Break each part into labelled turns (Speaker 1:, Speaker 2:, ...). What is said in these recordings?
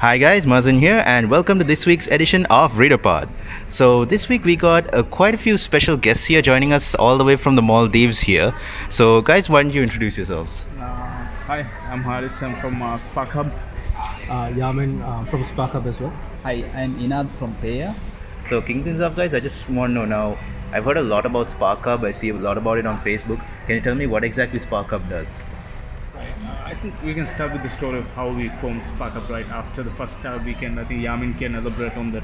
Speaker 1: Hi guys, Mazen here, and welcome to this week's edition of ReaderPod. So this week we got uh, quite a few special guests here joining us all the way from the Maldives here. So guys, why don't you introduce yourselves?
Speaker 2: Uh, hi, I'm Haris. I'm from uh, Spark Hub.
Speaker 3: uh, Yamin uh, from Spark Hub as well.
Speaker 4: Hi, I'm Inad from Paya.
Speaker 1: So kicking things off, guys, I just want to know now. I've heard a lot about Spark Hub. I see a lot about it on Facebook. Can you tell me what exactly Spark Hub does?
Speaker 2: Think we can start with the story of how we formed Spark right after the first Startup weekend. I think Yamin can elaborate on that.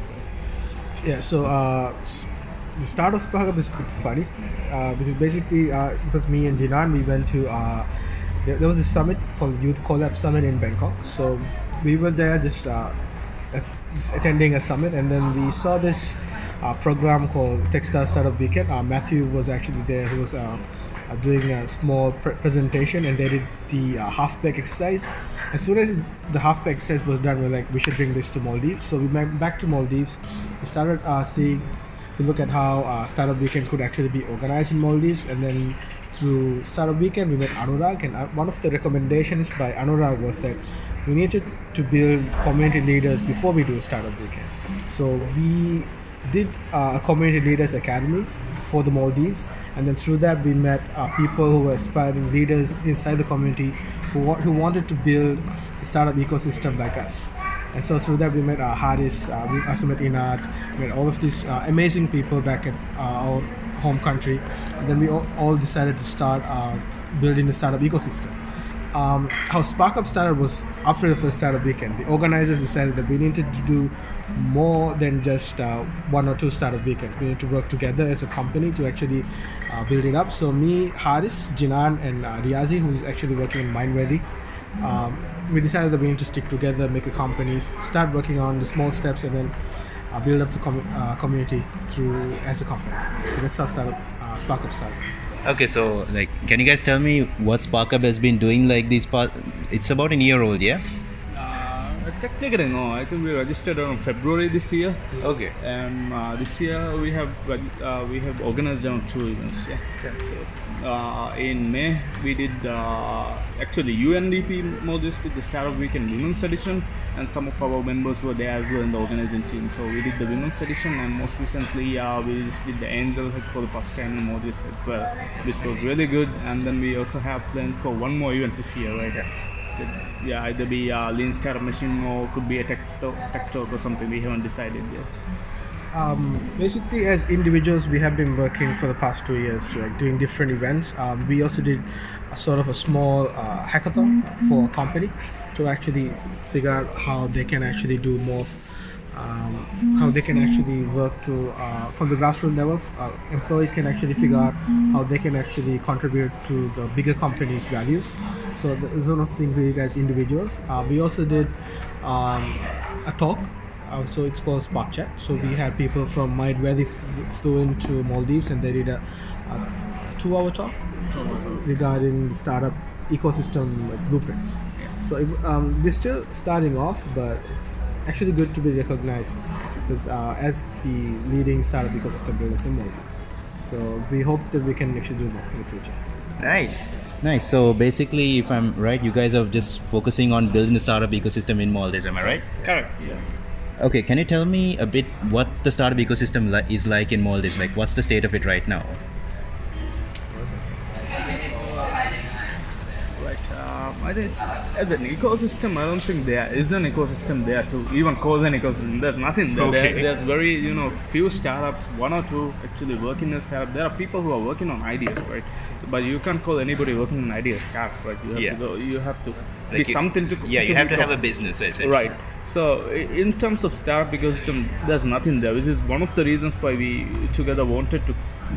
Speaker 3: Yeah, so uh, the start of Spark Hub is bit funny uh, because basically uh, it was me and Jinan. We went to uh, there, there was a summit called Youth Collab Summit in Bangkok. So we were there just, uh, just attending a summit, and then we saw this uh, program called Techstar Startup Weekend. Matthew was actually there. He was uh, doing a small pre- presentation, and they did the uh, half back exercise. As soon as the half back exercise was done, we we're like, we should bring this to Maldives. So we went back to Maldives. We started uh, seeing to look at how uh, Startup Weekend could actually be organized in Maldives, and then through Startup Weekend we met Anurag, and uh, one of the recommendations by Anurag was that we needed to build community leaders before we do Startup Weekend. So we did uh, a community leaders academy for the Maldives, and then through that we met uh, people who were aspiring leaders inside the community who, wa- who wanted to build a startup ecosystem like us. And so through that we met uh, Haris, uh, we also met Inad, met all of these uh, amazing people back at uh, our home country. And then we all, all decided to start uh, building the startup ecosystem. Um, how Spark Up started was after the first startup weekend. The organizers decided that we needed to do more than just uh, one or two startup weekends. We need to work together as a company to actually uh, build it up. So me, Haris, Jinan, and uh, Riazi, who's actually working in MindReady, um, we decided that we need to stick together, make a company, start working on the small steps, and then uh, build up the com- uh, community through as a company. So that's how startup uh, Spark Up started.
Speaker 1: Okay, so like, can you guys tell me what Spark Hub has been doing like these past? It's about a year old, yeah.
Speaker 2: Uh, technically, no. I think we registered on February this year,
Speaker 1: Okay.
Speaker 2: and uh, this year we have uh, we have organized around two events. Yeah. So, uh, in May, we did uh, actually UNDP Maldives did the Startup Weekend Women's Edition, and some of our members were there as well in the organizing team. So we did the Women's Edition, and most recently uh, we did the Angel Hack for the first time in Maldives as well, which was really good. And then we also have planned for one more event this year, right? Yeah, either be a lean startup machine or could be a tech, talk, tech talk or something. We haven't decided yet.
Speaker 3: Um, basically as individuals we have been working for the past two years to like doing different events. Um, we also did a sort of a small uh, hackathon for a company to actually figure out how they can actually do more of, um, how they can actually work to uh, from the grassroots level uh, employees can actually figure out how they can actually contribute to the bigger company's values. So that is one of the things we did as individuals. Uh, we also did um, a talk uh, so it's called Spark Chat. So we had people from Mind where they flew into Maldives and they did a, a two-hour talk regarding the startup ecosystem like, blueprints. So it, um, we're still starting off, but it's actually good to be recognized because uh, as the leading startup ecosystem builders in Maldives. So we hope that we can actually do more in the future.
Speaker 1: Nice. Nice. So basically, if I'm right, you guys are just focusing on building the startup ecosystem in Maldives. Am I right?
Speaker 2: Correct. Yeah.
Speaker 1: Okay. Can you tell me a bit what the startup ecosystem li- is like in Maldives? Like, what's the state of it right now?
Speaker 2: I think it's, it's, as an ecosystem, I don't think there is an ecosystem there to even call an ecosystem. There's nothing there.
Speaker 1: Okay.
Speaker 2: there. There's very, you know, few startups, one or two actually working in a startup. There are people who are working on ideas, right? But you can't call anybody working on ideas startup, right? You have
Speaker 1: Yeah.
Speaker 2: to go, you have to be something to
Speaker 1: Yeah, you have to have a business. I say.
Speaker 2: Right. So in terms of startup ecosystem, there's nothing there. Which is one of the reasons why we together wanted to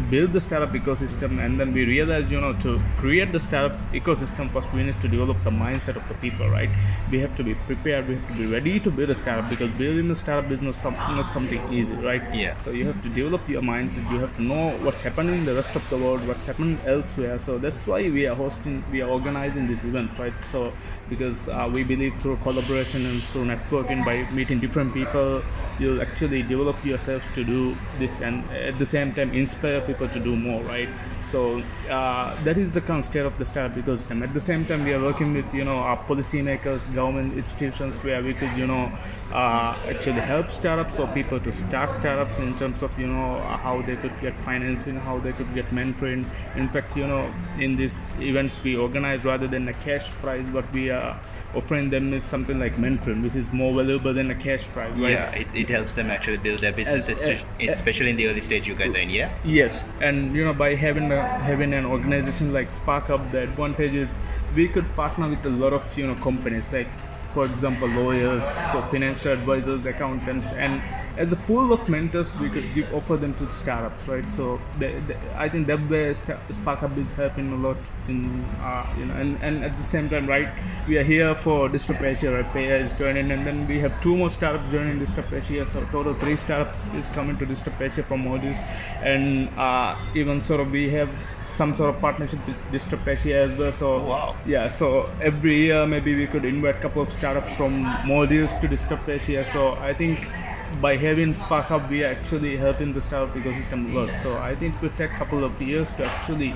Speaker 2: build the startup ecosystem, and then we realize you know, to create the startup ecosystem, first we need to develop the mindset of the people, right? We have to be prepared. We have to be ready to build a startup because building a startup is not, some, not something easy, right?
Speaker 1: Yeah.
Speaker 2: So you have to develop your mindset. You have to know what's happening in the rest of the world, what's happening elsewhere. So that's why we are hosting, we are organizing these events, right? So because uh, we believe through collaboration and through networking, by meeting different people, you'll actually develop yourselves to do this, and at the same time inspire people to do more, right? So uh, that is the current state of the startup ecosystem. At the same time, we are working with you know our policymakers, government institutions, where we could you know uh, actually help startups or people to start startups in terms of you know how they could get financing, how they could get mentoring. In fact, you know in these events we organize rather than a cash prize, but we are offering them is something like mentoring, which is more valuable than a cash prize, right?
Speaker 1: Yeah, it, it helps them actually build their businesses, especially in the early stage you guys are in, yeah?
Speaker 2: Yes, and you know by having a, having an organization like SparkUp, the advantage is we could partner with a lot of you know companies like, for example, lawyers, for financial advisors, accountants, and as a pool of mentors, we could give, offer them to startups, right? So the, the, I think that the SparkUp is helping a lot in uh, you know, and, and at the same time, right? We are here for Disrupt Asia, right? Paya is joining, and then we have two more startups joining Disrupt Asia. So total three startups is coming to Disrupt Asia from Maldives, and uh, even sort of we have some sort of partnership with Disrupt Asia as well. So
Speaker 1: Wow.
Speaker 2: yeah, so every year maybe we could invite a couple of startups from Maldives to Disrupt Asia. So I think by having Spark SparkUp, we are actually helping the startup ecosystem a lot. So I think it will take a couple of years to actually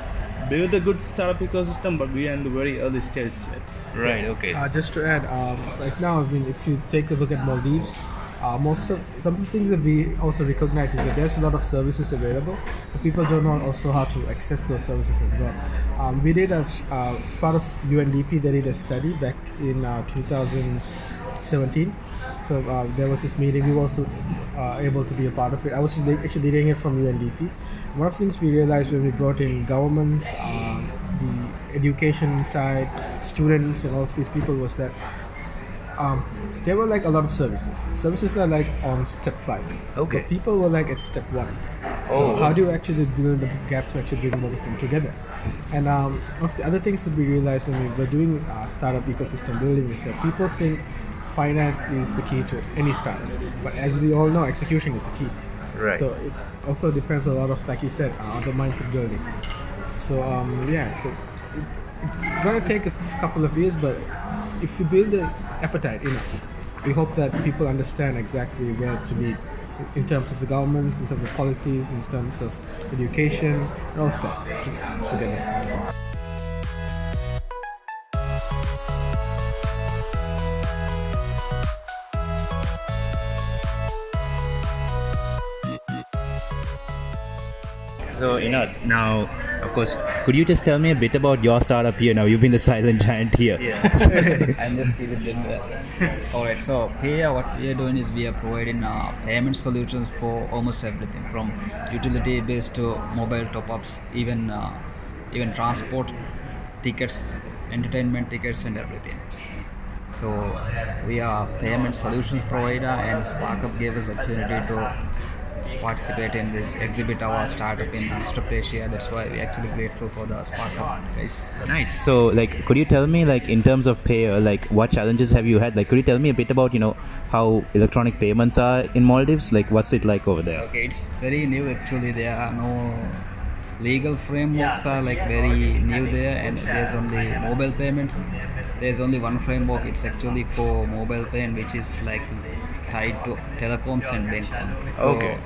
Speaker 2: build a good startup ecosystem, but we are in the very early stage yet.
Speaker 1: Right, okay.
Speaker 3: Uh, just to add, um, right now, I mean, if you take a look at Maldives, uh, most of some of the things that we also recognize is that there's a lot of services available, but people don't know also how to access those services as well. Um, we did a, uh, as part of UNDP, they did a study back in uh, 2017. So uh, there was this meeting. We were also uh, able to be a part of it. I was actually actually leading it from UNDP. One of the things we realized when we brought in governments, uh, the education side, students, and all of these people was that um, there were like a lot of services. Services are like on step five.
Speaker 1: Okay.
Speaker 3: But people were like at step one.
Speaker 1: Oh.
Speaker 3: How do you actually build the gap to actually bring both of them together? And um, one of the other things that we realized when we were doing uh, startup ecosystem building is that people think finance is the key to any startup, but as we all know, execution is the key.
Speaker 1: Right.
Speaker 3: So it also depends a lot of, like you said, uh, on the mindset building. So um, yeah, so it, it's gonna take a couple of years, but if you build the appetite enough, we hope that people understand exactly where to be in terms of the government, in terms of policies, in terms of education, and all of that together.
Speaker 1: So, you know, now, of course, could you just tell me a bit about your startup here? Now, you've been the silent giant here.
Speaker 4: I'm just giving them that. Alright, so here what we are doing is we are providing uh, payment solutions for almost everything from utility based to mobile top ups, even uh, even transport tickets, entertainment tickets, and everything. So we are a payment solutions provider, and SparkUp gave us opportunity to participate in this exhibit our startup in Disrupt Asia. That's why we're actually grateful for the SparkUp guys.
Speaker 1: Nice. So, like, could you tell me, like, in terms of pay, uh, like, what challenges have you had? Like, could you tell me a bit about, you know, how electronic payments are in Maldives? Like, what's it like over there?
Speaker 4: Okay, it's very new actually. There are no legal frameworks are like very new there, and there's only mobile payments. There's only one framework. It's actually for mobile payment, which is like tied to telecoms and banking. So,
Speaker 1: Okay.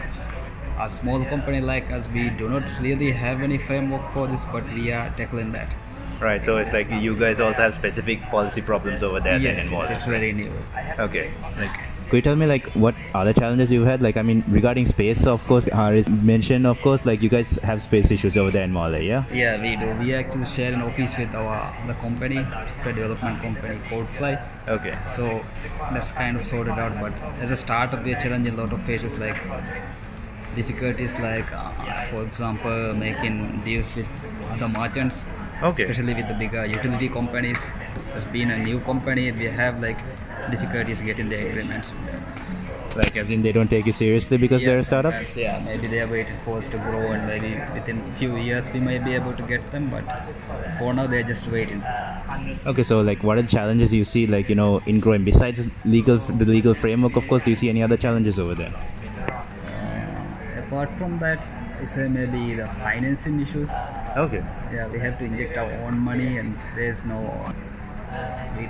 Speaker 4: A small company like us, we do not really have any framework for this, but we are tackling that.
Speaker 1: Right. So, it's like you guys also have specific policy problems over there
Speaker 4: yes, yes, it's very new.
Speaker 1: Okay. Like, could you tell me like what other challenges you've had? Like, I mean, regarding space, of course, Haris mentioned, of course, like you guys have space issues over there in Malé, yeah.
Speaker 4: Yeah, we do. We actually share an office with our the company, the development company Codefly.
Speaker 1: Okay.
Speaker 4: So that's kind of sorted out. But as a startup, we are challenging a lot of phases like difficulties like, uh, for example, making deals with other merchants,
Speaker 1: Okay.
Speaker 4: especially with the bigger utility companies. As being a new company, we have like difficulties getting the agreements.
Speaker 1: Like, as in they don't take you seriously because they're a startup.
Speaker 4: Yeah, maybe they are waiting for us to grow, and maybe within few years we may be able to get them. But for now, they're just waiting.
Speaker 1: Okay, so like, what are the challenges you see, like you know, in growing besides legal, the legal framework? Of course, do you see any other challenges over there?
Speaker 4: Apart from that, I say maybe the financing issues.
Speaker 1: Okay.
Speaker 4: Yeah, we have to inject our own money, and there's no. We,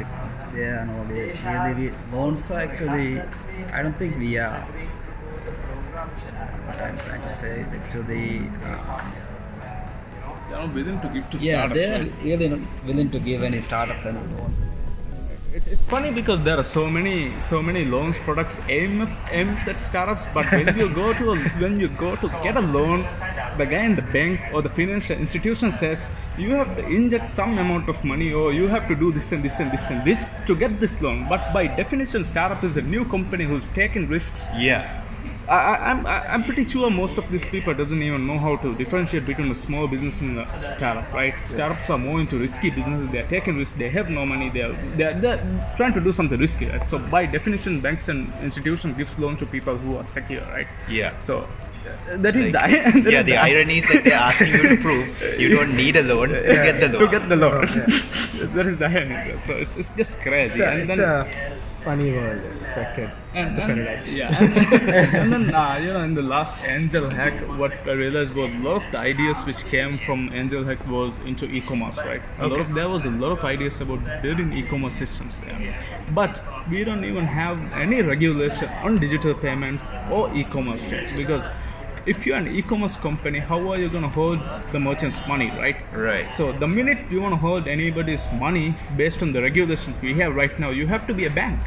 Speaker 4: there are no they, really we, loans are actually. I don't think we are what I'm trying to say is actually, uh,
Speaker 2: They are willing to give to
Speaker 4: yeah,
Speaker 2: startups.
Speaker 4: they are
Speaker 2: right?
Speaker 4: really not willing to give any startup any loan.
Speaker 2: It- It's funny because there are so many so many loans products aim aims at startups, but when you go to a, when you go to get a loan, the guy in the bank or the financial institution says you have to inject some amount of money or you have to do this and this and this and this to get this loan. But by definition, startup is a new company who's taking risks
Speaker 1: Yeah.
Speaker 2: I, I- I'm, I- I'm pretty sure most of these people doesn't even know how to differentiate between a small business and a startup, right? Startups are more into risky businesses. They're taking risks. They have no money. They're, they're, they're trying to do something risky, right? So by definition, banks and institutions gives loan to people who are secure, right?
Speaker 1: Yeah.
Speaker 2: So that is
Speaker 1: Like,
Speaker 2: the that
Speaker 1: yeah,
Speaker 2: is
Speaker 1: the irony is that they're asking you to prove you don't need a loan to get the loan.
Speaker 2: to get the loan. that is the irony. So it's, it's just crazy.
Speaker 3: It's a,
Speaker 2: and
Speaker 3: it's
Speaker 2: then,
Speaker 3: a funny world, like a,
Speaker 2: and,
Speaker 3: the
Speaker 2: and-
Speaker 3: paradise.
Speaker 2: yeah, and, then uh, you know in the last Angel Hack, what I realized was a lot of the ideas which came from Angel Hack was into e-commerce, right? A lot of there was a lot of ideas about building e-commerce systems there, but we don't even have any regulation on digital payments or e-commerce yet because. If you're an e-commerce company, how are you going to hold the merchant's money, right?
Speaker 1: Right.
Speaker 2: So the minute you want to hold anybody's money based on the regulations we have right now, you have to be a bank.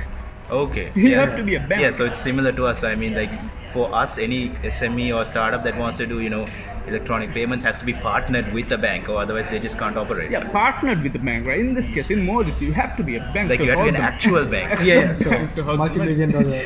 Speaker 1: Okay.
Speaker 2: You
Speaker 1: yeah.
Speaker 2: have to be a bank.
Speaker 1: Yeah, so it's similar to us. I mean, like for us, any SME or startup that wants to do, you know, electronic payments has to be partnered with a bank, or otherwise they just can't operate.
Speaker 2: Yeah, partnered with the bank, right? In this case, in Modis, you have to be a bank.
Speaker 1: Like
Speaker 2: to
Speaker 1: you have to be an
Speaker 2: them.
Speaker 1: actual bank.
Speaker 3: Yeah, yeah, so
Speaker 2: To hold
Speaker 3: multi-million dollar.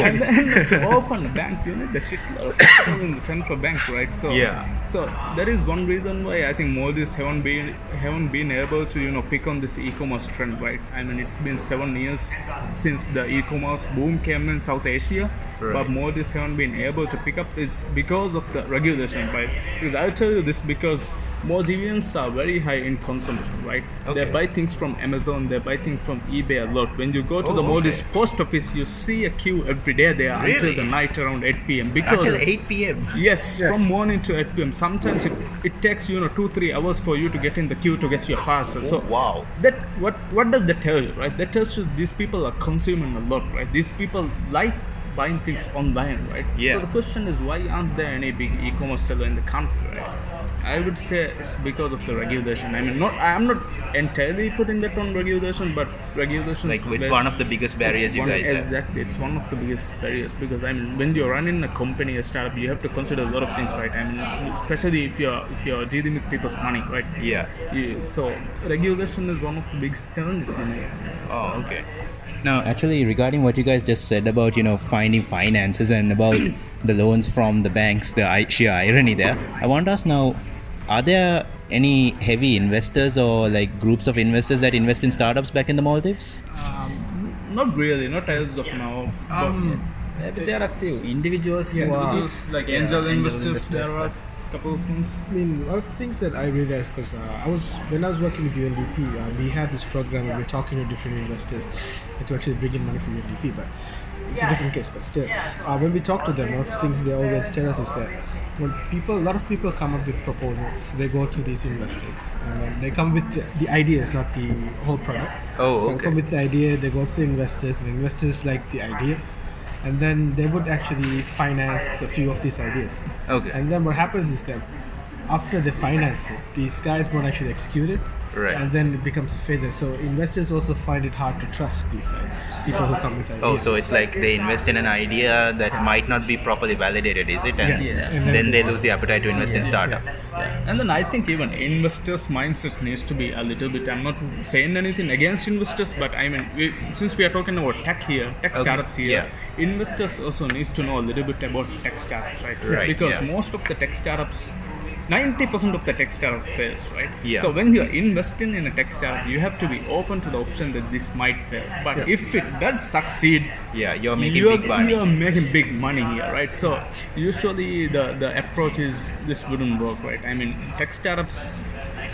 Speaker 2: and then to open a bank, you need the shitload of people in the central bank, right? So
Speaker 1: Yeah.
Speaker 2: So that is one reason why I think Modis haven't been haven't been able to you know pick on this e-commerce trend, right? I mean, it's been seven years since the e-commerce boom came in South Asia, but
Speaker 1: Right.
Speaker 2: Haven't been able to pick up is because of the regulation, right? Because I'll tell you this because Maldivians are very high in consumption, right? They buy things from Amazon, they buy things from eBay a lot. When you go to
Speaker 1: Oh,
Speaker 2: the Maldives
Speaker 1: okay.
Speaker 2: post office, you see a queue every day there until the night around 8 p.m. Because
Speaker 1: Until 8 p.m.
Speaker 2: Yes, from morning to 8 p.m. Sometimes it, it takes you know two three hours for you to get in the queue to get your parcel. Oh, so
Speaker 1: Oh, wow.
Speaker 2: that what what does that tell you, right? That tells you these people are consuming a lot, right? These people like buying things online, right?
Speaker 1: Yeah.
Speaker 2: So the question is why aren't there any big e-commerce seller in the country, right? I would say it's because of the regulation. I mean, not I'm not entirely putting that on regulation, but regulation
Speaker 1: Like it's one of the biggest barriers you guys have.
Speaker 2: exactly it's one of the biggest barriers because i mean when you're running a company a startup you have to consider a lot of things right i mean especially if you're if you're dealing with people's money right
Speaker 1: Yeah.
Speaker 2: you, so regulation is one of the biggest challenges in it
Speaker 1: Oh, okay.
Speaker 5: Now, actually, regarding what you guys just said about you know finding finances and about the loans from the banks, the sheer irony there, I want to ask now: Are there any heavy investors or like groups of investors that invest in startups back in the Maldives?
Speaker 2: um, not really not as of now
Speaker 3: Um,
Speaker 4: there are a few individuals
Speaker 3: Yeah,
Speaker 4: who are
Speaker 2: individuals like
Speaker 4: yeah,
Speaker 2: angel
Speaker 4: angel
Speaker 2: investors,
Speaker 4: investors,
Speaker 2: there are a couple of things
Speaker 3: I mean, a lot of things that I realized because uh, I was when I was working with UNDP, uh, we had this program where we we're talking to different investors to actually bring in money from UNDP, but it's a different case. But still, uh, when we talk to them, one of the things they always tell us is that when people, a lot of people come up with proposals, they go to these investors, and then they come with the, the ideas, not the whole product.
Speaker 1: Oh,
Speaker 3: They
Speaker 1: okay.
Speaker 3: come with the idea, they go to the investors, and the investors like the idea, and then they would actually finance a few of these ideas.
Speaker 1: Okay.
Speaker 3: And then what happens is that after they finance it, these guys won't actually execute it.
Speaker 1: Right.
Speaker 3: And then it becomes a failure. So investors also find it hard to trust these uh, people who come with ideas.
Speaker 1: Oh, so it's like they invest in an idea that might not be properly validated, is it? And
Speaker 3: Yeah.
Speaker 4: Yeah.
Speaker 3: And
Speaker 1: then they lose the appetite to invest in startup.
Speaker 2: Yeah. And then I think even investors' mindset needs to be a little bit. I'm not saying anything against investors, but I mean, we, since we are talking about tech here, tech
Speaker 1: Okay,
Speaker 2: startups here,
Speaker 1: yeah.
Speaker 2: investors also needs to know a little bit about tech startups, right?
Speaker 1: Right,
Speaker 2: Because
Speaker 1: yeah.
Speaker 2: most of the tech startups. 90% of the tech startup fails, right?
Speaker 1: Yeah.
Speaker 2: So when you're investing in a tech startup, you have to be open to the option that this might fail. But if it does succeed,
Speaker 1: Yeah, you're making
Speaker 2: you're,
Speaker 1: big money.
Speaker 2: You're making big money here, right? So usually the the approach is this wouldn't work, right? I mean, tech startups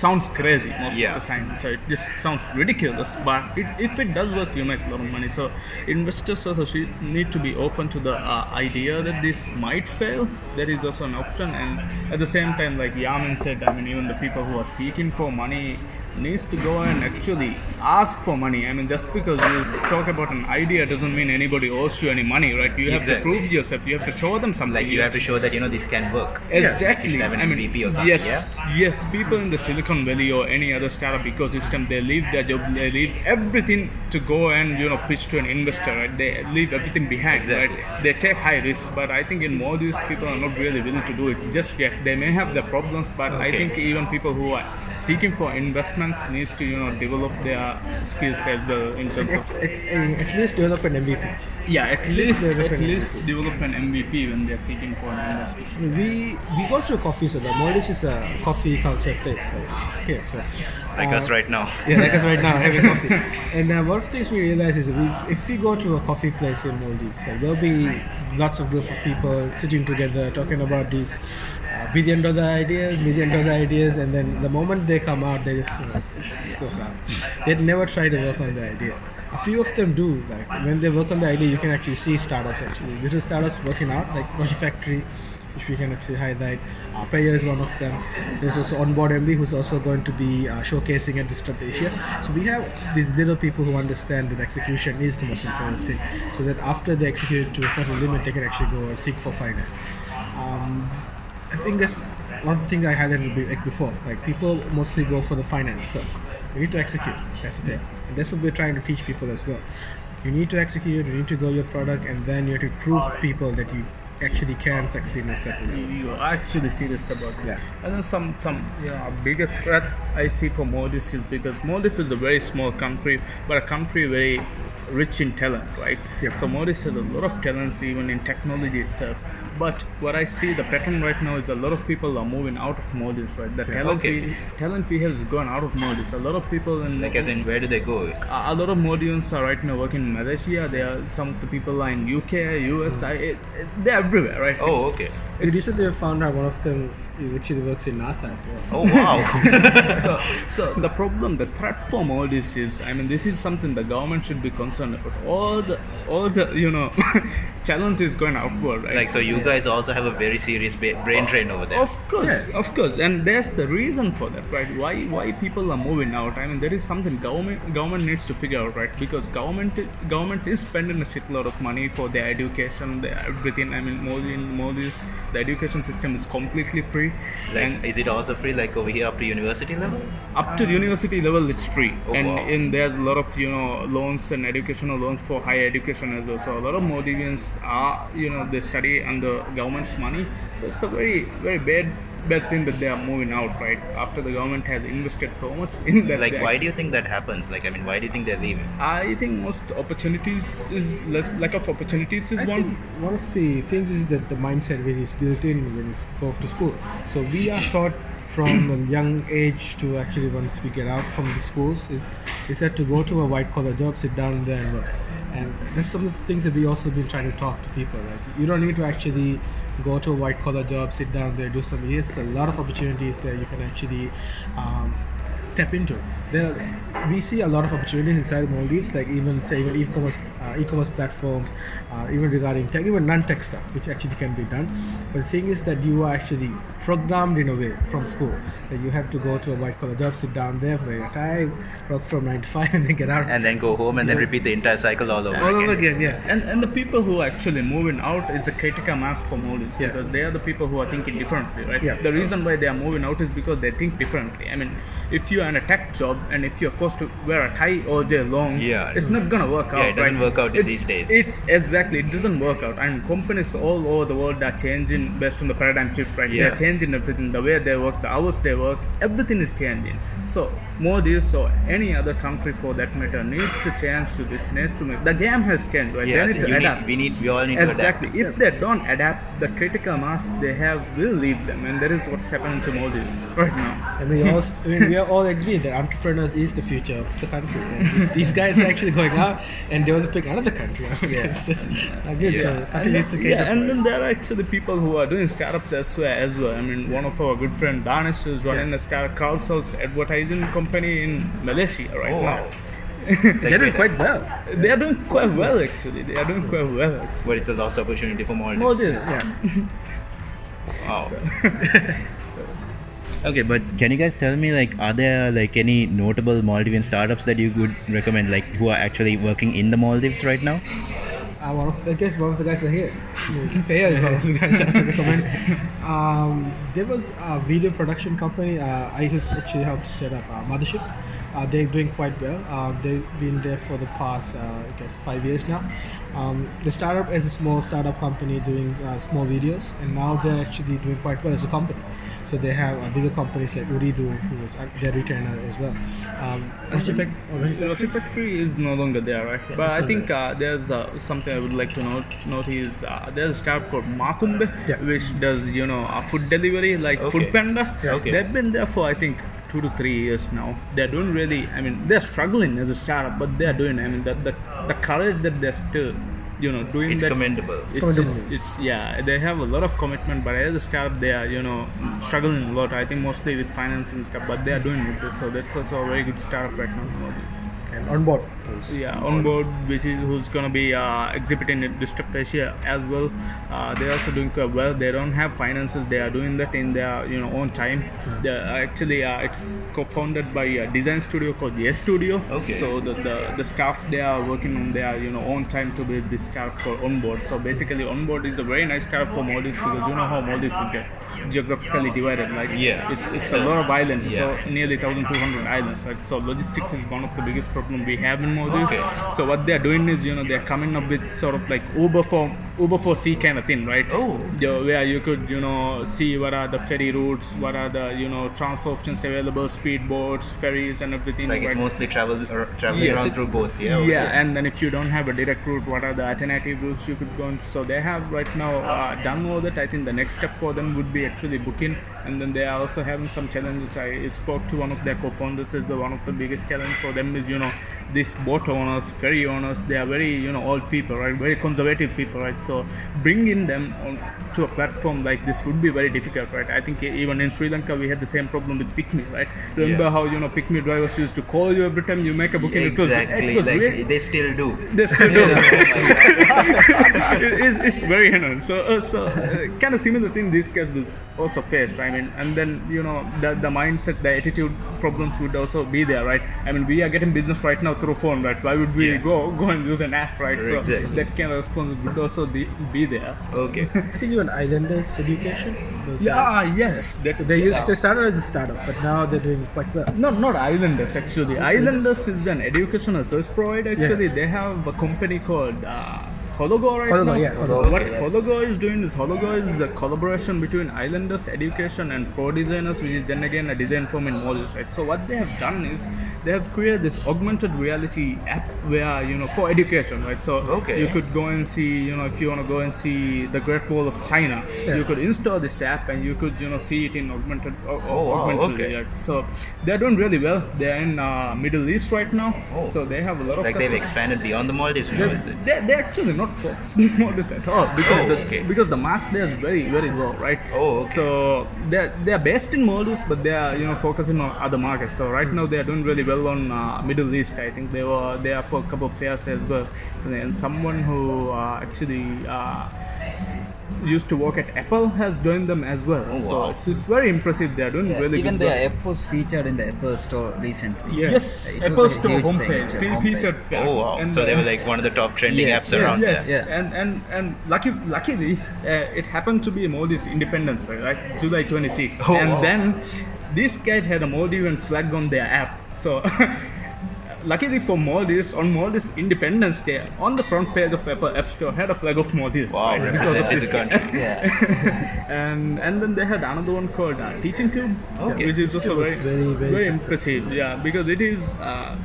Speaker 2: sounds crazy most
Speaker 1: Yeah.
Speaker 2: of the time, so it just sounds ridiculous. But it, if it does work, you make a lot of money. So investors also need to be open to the uh, idea that this might fail. That is also an option, and at the same time, like Yamin said, I mean, even the people who are seeking for money needs to go and actually ask for money. I mean, just because you talk about an idea doesn't mean anybody owes you any money, right? You have to prove yourself. You have to show them something.
Speaker 5: Like you have to show that you know this can work.
Speaker 2: Exactly.
Speaker 5: You should have an
Speaker 2: I mean,
Speaker 5: MVP or something,
Speaker 2: yes, yes. People in the Silicon Valley or any other startup ecosystem, they leave their job, they leave everything to go and you know pitch to an investor. Right? They leave everything behind.
Speaker 5: Exactly.
Speaker 2: Right? They take high risks, but I think in Maldives, people are not really willing to do it just yet. They may have their problems, but I think even people who are seeking for investment needs to you know develop their skill set well in terms
Speaker 3: At,
Speaker 2: of
Speaker 3: at, at least develop an MVP.
Speaker 2: yeah at least
Speaker 3: develop
Speaker 2: at
Speaker 3: an
Speaker 2: least develop an MVP when they're seeking for an investment.
Speaker 3: We we go to a coffee so the Maldives is a coffee culture place. Like, here, so
Speaker 5: Like
Speaker 3: uh,
Speaker 5: us right now.
Speaker 3: Yeah, like us right now having coffee. And uh, one of the things we realize is we, if we go to a coffee place in Maldives, so there'll be lots of group of people sitting together talking about these billion dollar ideas, million dollar ideas, and then the moment they come out, they just you know, it just goes out. They'd never try to work on the idea. A few of them do. Like when they work on the idea, you can actually see startups actually little startups working out, like Roshi Factory which we can actually highlight. Uh, Paya is one of them. There's also Onboard MD who's also going to be uh, showcasing at Disrupt Asia. So we have these little people who understand that execution is the most important thing. So that after they execute to a certain limit, they can actually go and seek for finance. Um, I think that's one things I highlighted be- like before. Like people mostly go for the finance first. You need to execute. That's the thing. And that's what we're trying to teach people as well. You need to execute. You need to grow your product, and then you have to prove people that you actually can succeed in a certain level.
Speaker 2: you are actually serious about it.
Speaker 3: Yeah.
Speaker 2: And then some some you know, a bigger threat I see for Maldives is because Maldives is a very small country, but a country very rich in talent, right?
Speaker 3: Yep.
Speaker 2: So Maldives has a lot of talents even in technology itself. But what I see the pattern right now is a lot of people are moving out of Maldives, right? The talent
Speaker 5: Okay.
Speaker 2: we, talent we have is gone out of Maldives. A lot of people in
Speaker 5: Like as in where do they go?
Speaker 2: a a lot of Maldivians are right now working in Malaysia. There are some of the people are in UK, US. I, it, it, they're everywhere, right?
Speaker 5: Oh, okay.
Speaker 3: We recently found out one of them actually works in NASA as well.
Speaker 5: Oh wow.
Speaker 2: so, so the problem, the threat from all this is, I mean, this is something the government should be concerned about. All the, all the, you know, challenge is going outward, right?
Speaker 5: like so, you guys also have a very serious ba- brain drain over there.
Speaker 2: Of course, of course, and there's the reason for that, right? Why why people are moving out? I mean, there is something government government needs to figure out, right? Because government government is spending a shitload of money for their education, their everything. I mean, more in more this, the education system is completely free,
Speaker 5: Like,
Speaker 2: and
Speaker 5: is it also free like over here up to university level?
Speaker 2: up to university level it's free
Speaker 5: Oh,
Speaker 2: and
Speaker 5: wow.
Speaker 2: and there's a lot of you know loans and educational loans for higher education as well so a lot of Maldivians are you know they study under government's money so it's a very very bad bad thing that they are moving out right after the government has invested so much in that
Speaker 5: Like, why do you think that happens? Like, I mean, why do you think they're leaving?
Speaker 2: I think most opportunities is less, lack of opportunities is
Speaker 3: I
Speaker 2: one
Speaker 3: one of the things is that the mindset really is built in when it's go off to school. So we are taught from a young age to actually once we get out from the schools is, is that to go to a white collar job, sit down there and work. And that's some of the things that we also been trying to talk to people. Like you don't need to actually go to a white collar job, sit down there, do something. Yes, a lot of opportunities there you can actually um, tap into. There, we see a lot of opportunities inside Maldives, like even say even e-commerce, uh, e-commerce platforms, uh, even regarding tech, even non-tech stuff, which actually can be done. But the thing is that you are actually programmed in a way from school that you have to go to a white-collar job, sit down there for a time, work from nine to five, and then get out.
Speaker 5: And then go home and then repeat the entire cycle all over
Speaker 3: all over
Speaker 5: again.
Speaker 3: again, yeah.
Speaker 2: and, and the people who are actually moving out is the critical mass for Maldives
Speaker 3: Yeah.
Speaker 2: because they are the people who are thinking differently, right?
Speaker 3: Yeah.
Speaker 2: The reason why they are moving out is because they think differently. I mean, if you are in a tech job and if you're forced to wear a tie all day long,
Speaker 5: Yeah.
Speaker 2: it's not gonna work out.
Speaker 5: Yeah, it doesn't
Speaker 2: right?
Speaker 5: work out
Speaker 2: It-
Speaker 5: these days.
Speaker 2: It's exactly it doesn't work out, and companies all over the world are changing based on the paradigm shift, right?
Speaker 5: Yeah.
Speaker 2: They're changing everything, the way they work, the hours they work, everything is changing. So Maldives or any other country for that matter needs to change to this. Needs to make the game has changed, right?
Speaker 5: Yeah,
Speaker 2: they need to adapt.
Speaker 5: need, we need, we all need to adapt.
Speaker 2: Exactly. If they don't adapt, the critical mass they have will leave them, and that is what's happening to Maldives right now.
Speaker 3: And we all, I mean, we are all agree that entrepreneurs is the future of the country. And if these guys are actually going out and developing another country. I mean, it's just, again, so the country
Speaker 2: And,
Speaker 3: needs to
Speaker 2: yeah, and then there are actually people who are doing startups as well. As well. I mean, one of our good friend Danish is running a start crowdsource advertising company in Malaysia right
Speaker 5: Oh,
Speaker 2: now.
Speaker 5: wow.
Speaker 3: They're doing quite well.
Speaker 2: They are doing quite well actually. They are doing quite well.
Speaker 5: But it's a lost opportunity for Maldives.
Speaker 2: Maldives.
Speaker 3: Yeah.
Speaker 5: Wow. Okay, but can you guys tell me like are there like any notable Maldivian startups that you would recommend like who are actually working in the Maldives right now?
Speaker 3: Uh, one of, I guess one of the guys are here. Paya is one of the guys. Um, there was a video production company. Uh, I just actually helped set up uh, Mothership. Uh, they're doing quite well. Uh, they've been there for the past, uh, I guess, five years now. Um, the startup is a small startup company doing uh, small videos, and now they're actually doing quite well as a company. So they have uh, bigger companies like Ooredoo, who is their retainer as well. Um, Rashi Fac- oh, Factory-
Speaker 2: Roti Factory is no longer there, right? but I
Speaker 3: not
Speaker 2: think uh, there's uh, something I would like to note. Note is uh, there's a startup called Makumbe,
Speaker 3: Yeah.
Speaker 2: which does you know uh, food delivery like
Speaker 5: Okay.
Speaker 2: Food Panda.
Speaker 5: Yeah, okay.
Speaker 2: They've been there for I think two to three years now. They're doing really. I mean, they're struggling as a startup, but they're doing. I mean, the the, the courage that they're still, you know, doing
Speaker 5: It's
Speaker 2: that.
Speaker 5: commendable.
Speaker 2: It's
Speaker 3: Commendable.
Speaker 2: just, it's yeah, they have a lot of commitment, but as a startup, they are you know struggling a lot. I think mostly with finance and stuff, but they are doing it. So that's also a very good startup right now.
Speaker 3: And on board.
Speaker 2: Yeah, on board, which is who's gonna be uh, exhibiting at Disrupt Asia as well. Uh, they're also doing quite well. They don't have finances. They are doing that in their you know own time. They're actually, uh, it's co-founded by a design studio called Yes Studio.
Speaker 5: Okay.
Speaker 2: So the, the the staff they are working on their you know own time to build this startup called Onboard. So basically, Onboard is a very nice car for Maldives because you know how Maldives will get geographically divided. Like
Speaker 5: Yeah.
Speaker 2: it's it's a lot of islands.
Speaker 5: Yeah.
Speaker 2: So nearly 1,200 islands. Right? So logistics is one of the biggest problem we have in Maldives.
Speaker 5: Okay.
Speaker 2: So what they are doing is, you know, they are coming up with sort of like Uber for Uber for sea kind of thing, right?
Speaker 5: Oh.
Speaker 2: Yeah, where you could, you know, see what are the ferry routes, what are the, you know, transfer options available, speedboats, ferries, and everything.
Speaker 5: Like it's mostly travel or traveling
Speaker 2: Yes,
Speaker 5: around through boats, yeah.
Speaker 2: Yeah, and then if you don't have a direct route, what are the alternative routes you could go on? So they have right now uh, done all that. I think the next step for them would be actually booking, and then they are also having some challenges. I spoke to one of their co-founders. Is the one of the biggest challenge for them is you know these boat owners, ferry owners. They are very you know old people, right? Very conservative people, right? So bringing them on to a platform like this would be very difficult, right? I think even in Sri Lanka we had the same problem with PickMe, right? Remember
Speaker 5: Yeah.
Speaker 2: how you know PickMe drivers used to call you every time you make a booking. It was-
Speaker 5: Exactly.
Speaker 2: it was
Speaker 5: like they still do.
Speaker 2: they still do. it, it's, it's very annoying. So, uh, so uh, kind of similar thing these guys also face. I mean, and then you know the the mindset, the attitude problems would also be there, right? I mean, we are getting business right now through phone, right? Why would we
Speaker 5: Yeah.
Speaker 2: go go and use an app, right? So
Speaker 5: Exactly.
Speaker 2: that kind of response would also de- be there. So,
Speaker 5: Okay.
Speaker 3: I think even Islanders Education. those guys.
Speaker 2: yes. That's,
Speaker 3: So they used they started as a startup, but now they're doing quite well.
Speaker 2: No, not Islanders actually. Islanders is an educational service provider. Actually, they have a company called uh, Hologo right
Speaker 3: Hologo,
Speaker 2: now.
Speaker 3: yeah, Hologo.
Speaker 2: What
Speaker 4: Okay, yes.
Speaker 2: Hologo is doing is Hologo is a collaboration between Islanders Education and Pro Designers, which is then again a design firm in Maldives, right? So what they have done is they have created this augmented reality app where you know for education, right? So
Speaker 5: Okay.
Speaker 2: you could go and see, you know, if you want to go and see the Great Wall of China,
Speaker 3: Yeah.
Speaker 2: you could install this app and you could you know see it in augmented. au-
Speaker 5: Oh, wow,
Speaker 2: augmented
Speaker 5: okay.
Speaker 2: reality. So they're doing really well. They're in uh, Middle East right now,
Speaker 5: Oh.
Speaker 2: so they have a lot of
Speaker 5: Like they've expanded beyond the Maldives now.
Speaker 2: They're, they're actually not on this at all because,
Speaker 5: Oh,
Speaker 2: the,
Speaker 5: okay.
Speaker 2: because the mass there is very very low, right?
Speaker 5: Oh, okay.
Speaker 2: So they're they're based in Maldives, but they are you know focusing on other markets. So right now they are doing really well on uh, Middle East. I think they were there for a couple of fairs as well. And someone who uh, actually. Uh, used to work at Apple has joined them as well.
Speaker 5: Oh,
Speaker 2: So it's, it's very impressive. They are doing
Speaker 4: Yeah,
Speaker 2: really
Speaker 4: even
Speaker 2: good. work.
Speaker 4: their app was featured in the Apple Store recently.
Speaker 2: Yes,
Speaker 4: It was
Speaker 2: Apple Store
Speaker 4: huge thing,
Speaker 2: homepage,
Speaker 4: yeah,
Speaker 2: fe-
Speaker 4: homepage.
Speaker 2: featured.
Speaker 5: Oh wow!
Speaker 2: And,
Speaker 5: so they were like one of the top trending
Speaker 4: Yes,
Speaker 5: apps
Speaker 4: yes,
Speaker 5: around
Speaker 2: yes,
Speaker 5: there.
Speaker 4: Yeah.
Speaker 2: and and and lucky, luckily, uh, it happened to be Maldives Independence Day, right? July 26th,
Speaker 5: Oh,
Speaker 2: and
Speaker 5: wow.
Speaker 2: then this guy had a Maldivian flag on their app. So. Luckily for Maldives, on Maldives Independence Day, on the front page of Apple App Store had a flag of Maldives.
Speaker 5: Wow,
Speaker 2: right, because of this
Speaker 5: the country.
Speaker 4: Yeah.
Speaker 2: and and then they had another one called uh, Teaching Tube,
Speaker 5: Okay.
Speaker 2: which is also
Speaker 3: was
Speaker 2: very
Speaker 3: very, very
Speaker 2: impressive. Yeah, because it is uh,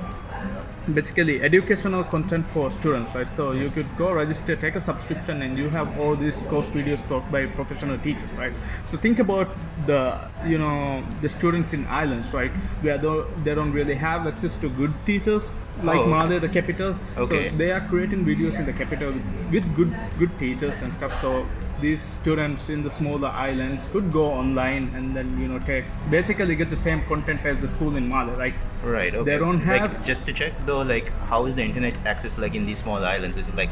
Speaker 2: basically educational content for students, right? So you could go register, take a subscription, and you have all these course videos taught by professional teachers, right? So think about the you know the students in islands, right, where they don't really have access to good teachers like
Speaker 5: Oh,
Speaker 2: the capital.
Speaker 5: Okay.
Speaker 2: So they are creating videos in the capital with good good teachers and stuff. So these students in the smaller islands could go online and then you know take basically get the same content as the school in Malé, right?
Speaker 1: Right. Okay.
Speaker 2: They don't
Speaker 1: Like,
Speaker 2: have-
Speaker 1: just to check though, like how is the internet access like in these small islands? Is it like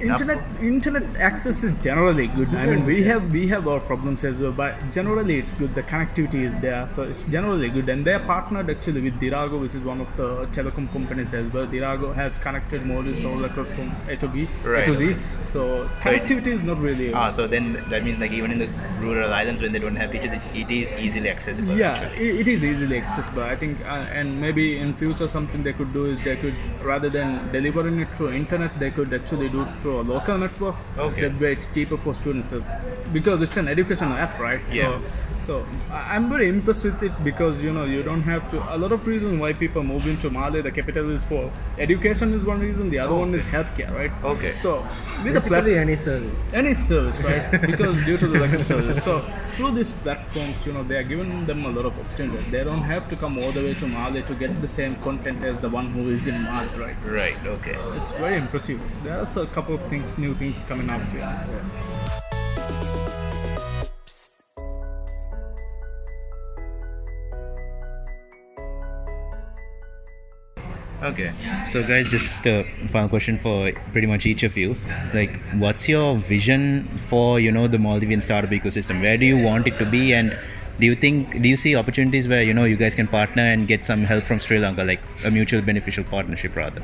Speaker 2: internet
Speaker 1: for-
Speaker 2: internet access is generally good. I mean, we have we have our problems as well, but generally it's good. The connectivity is there, so it's generally good. And they're partnered actually with Dhiraagu, which is one of the telecom companies as well. Dhiraagu has connected modules all across from A to B, A
Speaker 1: Right,
Speaker 2: to Z.
Speaker 1: okay.
Speaker 2: So
Speaker 1: So it-
Speaker 2: connectivity is not really.
Speaker 1: Ah, so then that means like even in the rural islands when they don't have teachers, it, it is easily accessible.
Speaker 2: yeah,
Speaker 1: actually.
Speaker 2: it, is easily accessible. I think, uh, and maybe in future something they could do is they could rather than delivering it through internet, they could actually do it through a local network.
Speaker 1: Okay.
Speaker 2: That way, it's cheaper for students because it's an educational app, right?
Speaker 1: Yeah.
Speaker 2: So, so I- I'm very impressed with it because you know you don't have to. A lot of reasons why people move into Malé, the capital is for education is one reason. The other one is healthcare, right?
Speaker 1: Okay.
Speaker 2: So with the platform
Speaker 3: Basically, any service.
Speaker 2: any service, right? because due to the lack of service. So through these platforms, you know, they are giving them a lot of opportunities. They don't have to come all the way to Malé to get the same content as the one who is in Malé, right?
Speaker 1: Right. Okay.
Speaker 2: It's very impressive. There There's a couple of things, new things coming up here.
Speaker 1: Okay. So, guys, just a final question for pretty much each of you. Like, what's your vision for you know the Maldivian startup ecosystem? Where do you want it to be, and do you think do you see opportunities where you know you guys can partner and get some help from Sri Lanka, like a mutual beneficial partnership, rather?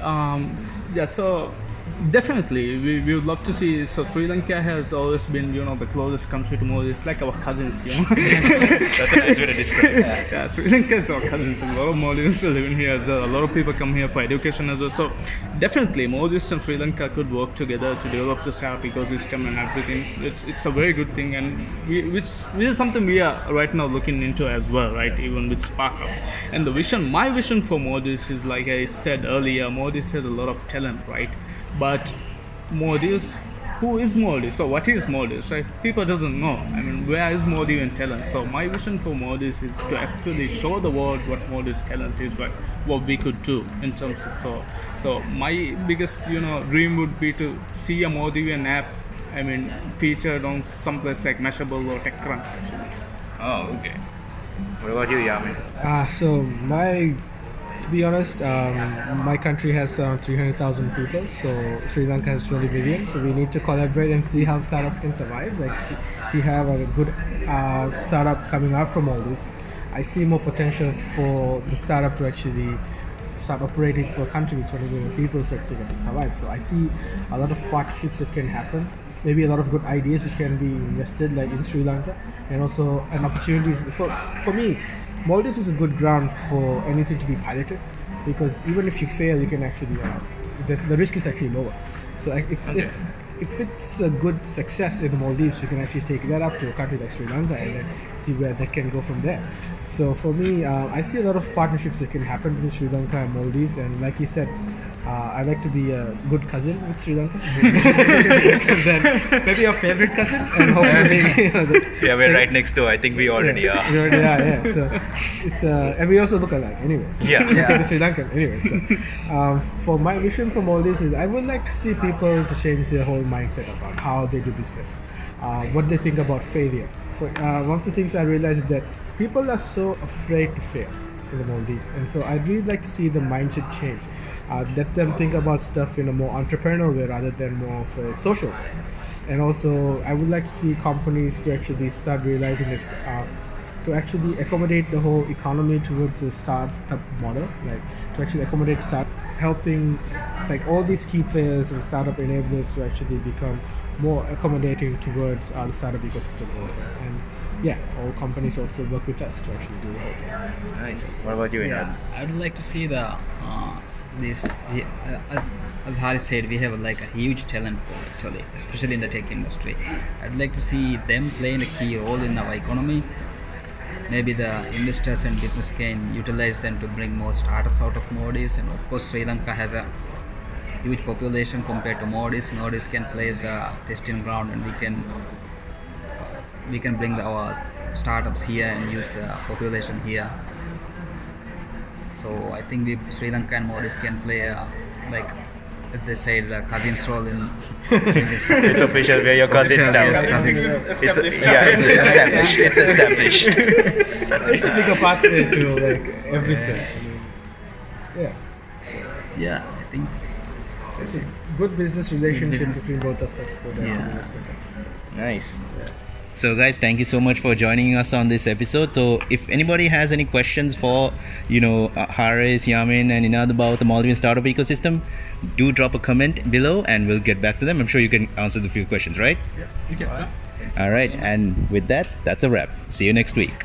Speaker 2: Um, yeah, so definitely we, we would love to see. So Sri Lanka has always been, you know, the closest country to Modi. It's like our cousins, you know.
Speaker 1: That's a nice way to describe it.
Speaker 2: yeah, Sri Lanka is our cousins. A lot of Maldivians are living here. There A lot of people come here for education as well. So definitely, Maldives and Sri Lanka could work together to develop the startup ecosystem and everything. It's, it's a very good thing, and we, which, which is something we are right now looking into as well, right? Even with SparkUp. And the vision, my vision for Maldives is like I said earlier, Maldives has a lot of talent, right? But Maldives who is Modi? So what is Modi? right? People doesn't know. I mean, where is Maldivian talent? So my vision for Maldives is to actually show the world what Maldives talent is, right? What we could do in terms of so. So my biggest, you know, dream would be to see a Maldivian app. I mean, featured on some place like Mashable or TechCrunch actually.
Speaker 1: Oh, okay. What about you, Yamin?
Speaker 3: Uh, so my, to be honest, um, my country has around 300,000 people. So Sri Lanka has 20 million. So we need to collaborate and see how startups can survive. Like if, we have a good uh, startup coming out from all this, I see more potential for the startup to actually start operating for a country with 20 million people so that can survive. So I see a lot of partnerships that can happen. Maybe a lot of good ideas which can be invested like in Sri Lanka and also an opportunity for, for me Maldives is a good ground for anything to be piloted because even if you fail you can actually uh, the risk is actually lower so like, if
Speaker 1: Okay.
Speaker 3: it's if it's a good success in the Maldives you can actually take that up to a country like Sri Lanka and then see where that can go from there so for me uh, I see a lot of partnerships that can happen between Sri Lanka and Maldives and like you said uh, I like to be a good cousin with Sri Lanka. then maybe a favorite cousin, and hopefully, you know,
Speaker 1: Yeah, we're right next door. I think we already
Speaker 3: yeah,
Speaker 1: are.
Speaker 3: we already are, yeah. So it's uh, and we also look alike anyway. So
Speaker 1: Yeah.
Speaker 3: yeah. Sri Lankan anyway. So um, for my vision from all this is I would like to see people to change their whole mindset about how they do business, uh, what they think about failure. For, uh, one of the things I realized is that people are so afraid to fail in the Maldives, and so I'd really like to see the mindset change. Uh, let them think about stuff in a more entrepreneurial way rather than more of a social way. And also, I would like to see companies to actually start realizing this, uh, to actually accommodate the whole economy towards a startup model, like to actually accommodate start helping like all these key players and startup enablers to actually become more accommodating towards uh, the startup ecosystem overall. And yeah, all companies also work with us to actually do the whole thing.
Speaker 1: Nice. What about you, Inad?
Speaker 4: I would like to see the uh, this uh, as, Hari said, we have like a huge talent pool actually, especially in the tech industry. I'd like to see them playing a key role in our economy. Maybe the investors and business can utilize them to bring more startups out of Maldives, and of course Sri Lanka has a huge population compared to Maldives. Maldives can play as a testing ground, and we can we can bring our startups here and use the population here. So I think we Sri Lanka and Maldives can play a like they say the cousin's role in, in this.
Speaker 1: It's official. We're your cousins
Speaker 4: Official,
Speaker 1: now.
Speaker 4: yes, cousin.
Speaker 1: It's yeah, it's established. It's established.
Speaker 3: It's a bigger pathway to like everything. I mean, yeah,
Speaker 4: Yeah, I think.
Speaker 3: it's a good business relationship
Speaker 4: Business.
Speaker 3: between both of us. So that-
Speaker 4: Yeah.
Speaker 1: So, guys, thank you so much for joining us on this episode. So, if anybody has any questions for, you know, uh, Haris, Yamin, and Inad about the Maldivian startup ecosystem, do drop a comment below and we'll get back to them. I'm sure you can answer the few questions, right?
Speaker 3: Okay.
Speaker 1: All right. And with that, that's a wrap. See you next week.